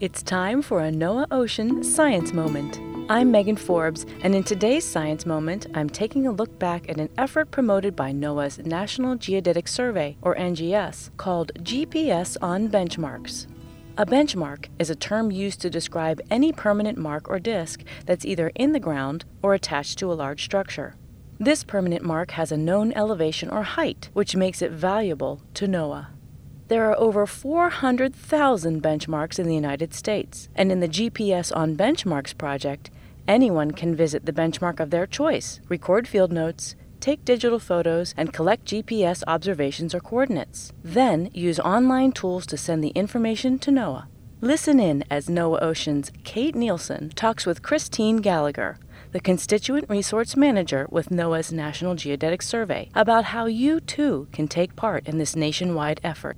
It's time for a NOAA Ocean Science Moment. I'm Megan Forbes, and in today's Science Moment, I'm taking a look back at an effort promoted by NOAA's National Geodetic Survey, or NGS, called GPS on Benchmarks. A benchmark is a term used to describe any permanent mark or disk that's either in the ground or attached to a large structure. This permanent mark has a known elevation or height, which makes it valuable to NOAA. There are over 400,000 benchmarks in the United States, and in the GPS on Benchmarks project, anyone can visit the benchmark of their choice, record field notes, take digital photos, and collect GPS observations or coordinates. Then use online tools to send the information to NOAA. Listen in as NOAA Ocean's Kate Nielsen talks with Christine Gallagher, the Constituent Resource Manager with NOAA's National Geodetic Survey, about how you too can take part in this nationwide effort.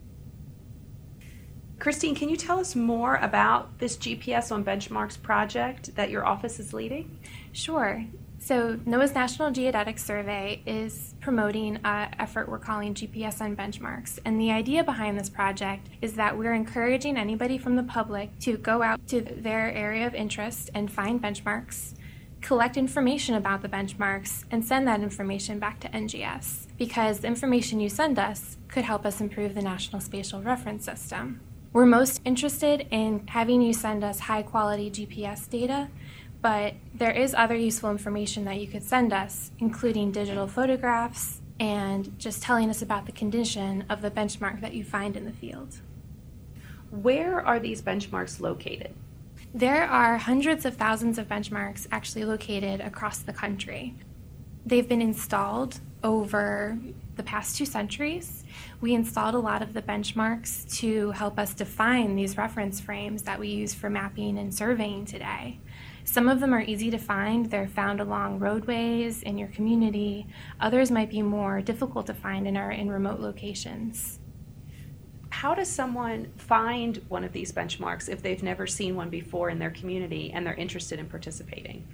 Christine, can you tell us more about this GPS on Benchmarks project that your office is leading? Sure. So, NOAA's National Geodetic Survey is promoting an effort we're calling GPS on Benchmarks. And the idea behind this project is that we're encouraging anybody from the public to go out to their area of interest and find benchmarks, collect information about the benchmarks, and send that information back to NGS. Because the information you send us could help us improve the National Spatial Reference System. We're most interested in having you send us high quality GPS data, but there is other useful information that you could send us, including digital photographs and just telling us about the condition of the benchmark that you find in the field. Where are these benchmarks located? There are hundreds of thousands of benchmarks actually located across the country. They've been installed over the past two centuries. We installed a lot of the benchmarks to help us define these reference frames that we use for mapping and surveying today. Some of them are easy to find, they're found along roadways in your community. Others might be more difficult to find and are in remote locations. How does someone find one of these benchmarks if they've never seen one before in their community and they're interested in participating?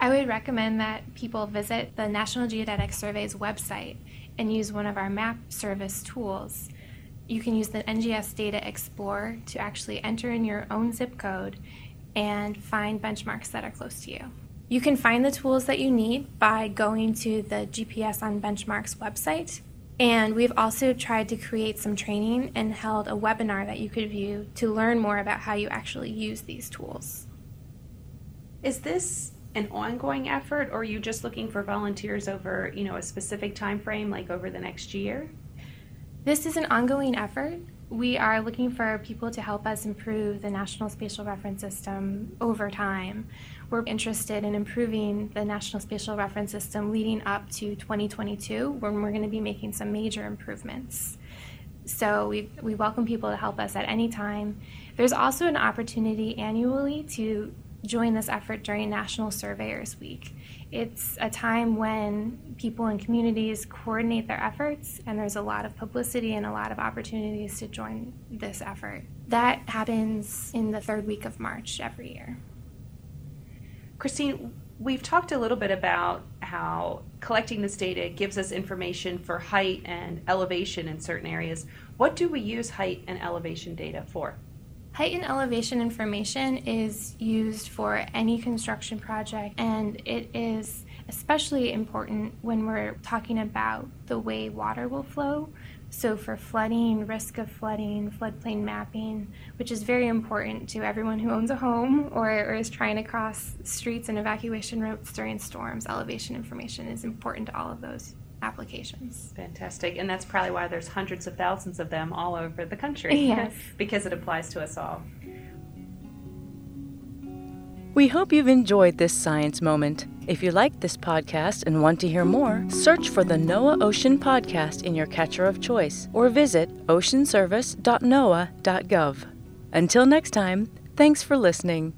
I would recommend that people visit the National Geodetic Survey's website and use one of our map service tools. You can use the NGS Data Explorer to actually enter in your own zip code and find benchmarks that are close to you. You can find the tools that you need by going to the GPS on Benchmarks website. And we've also tried to create some training and held a webinar that you could view to learn more about how you actually use these tools. Is this an ongoing effort or are you just looking for volunteers over you know a specific time frame like over the next year? This is an ongoing effort. We are looking for people to help us improve the national spatial reference system over time. We're interested in improving the national spatial reference system leading up to 2022 when we're going to be making some major improvements. So we, we welcome people to help us at any time. There's also an opportunity annually to join this effort during National Surveyors Week. It's a time when people in communities coordinate their efforts, and there's a lot of publicity and a lot of opportunities to join this effort. That happens in the third week of March every year. Christine, we've talked a little bit about how collecting this data gives us information for height and elevation in certain areas. What do we use height and elevation data for? Height and elevation information is used for any construction project, and it is especially important when we're talking about the way water will flow. So, for flooding, risk of flooding, floodplain mapping, which is very important to everyone who owns a home or, or is trying to cross streets and evacuation routes during storms, elevation information is important to all of those applications. Fantastic. And that's probably why there's hundreds of thousands of them all over the country. Yes. because it applies to us all. We hope you've enjoyed this science moment. If you like this podcast and want to hear more, search for the NOAA Ocean Podcast in your catcher of choice or visit oceanservice.noaa.gov. Until next time, thanks for listening.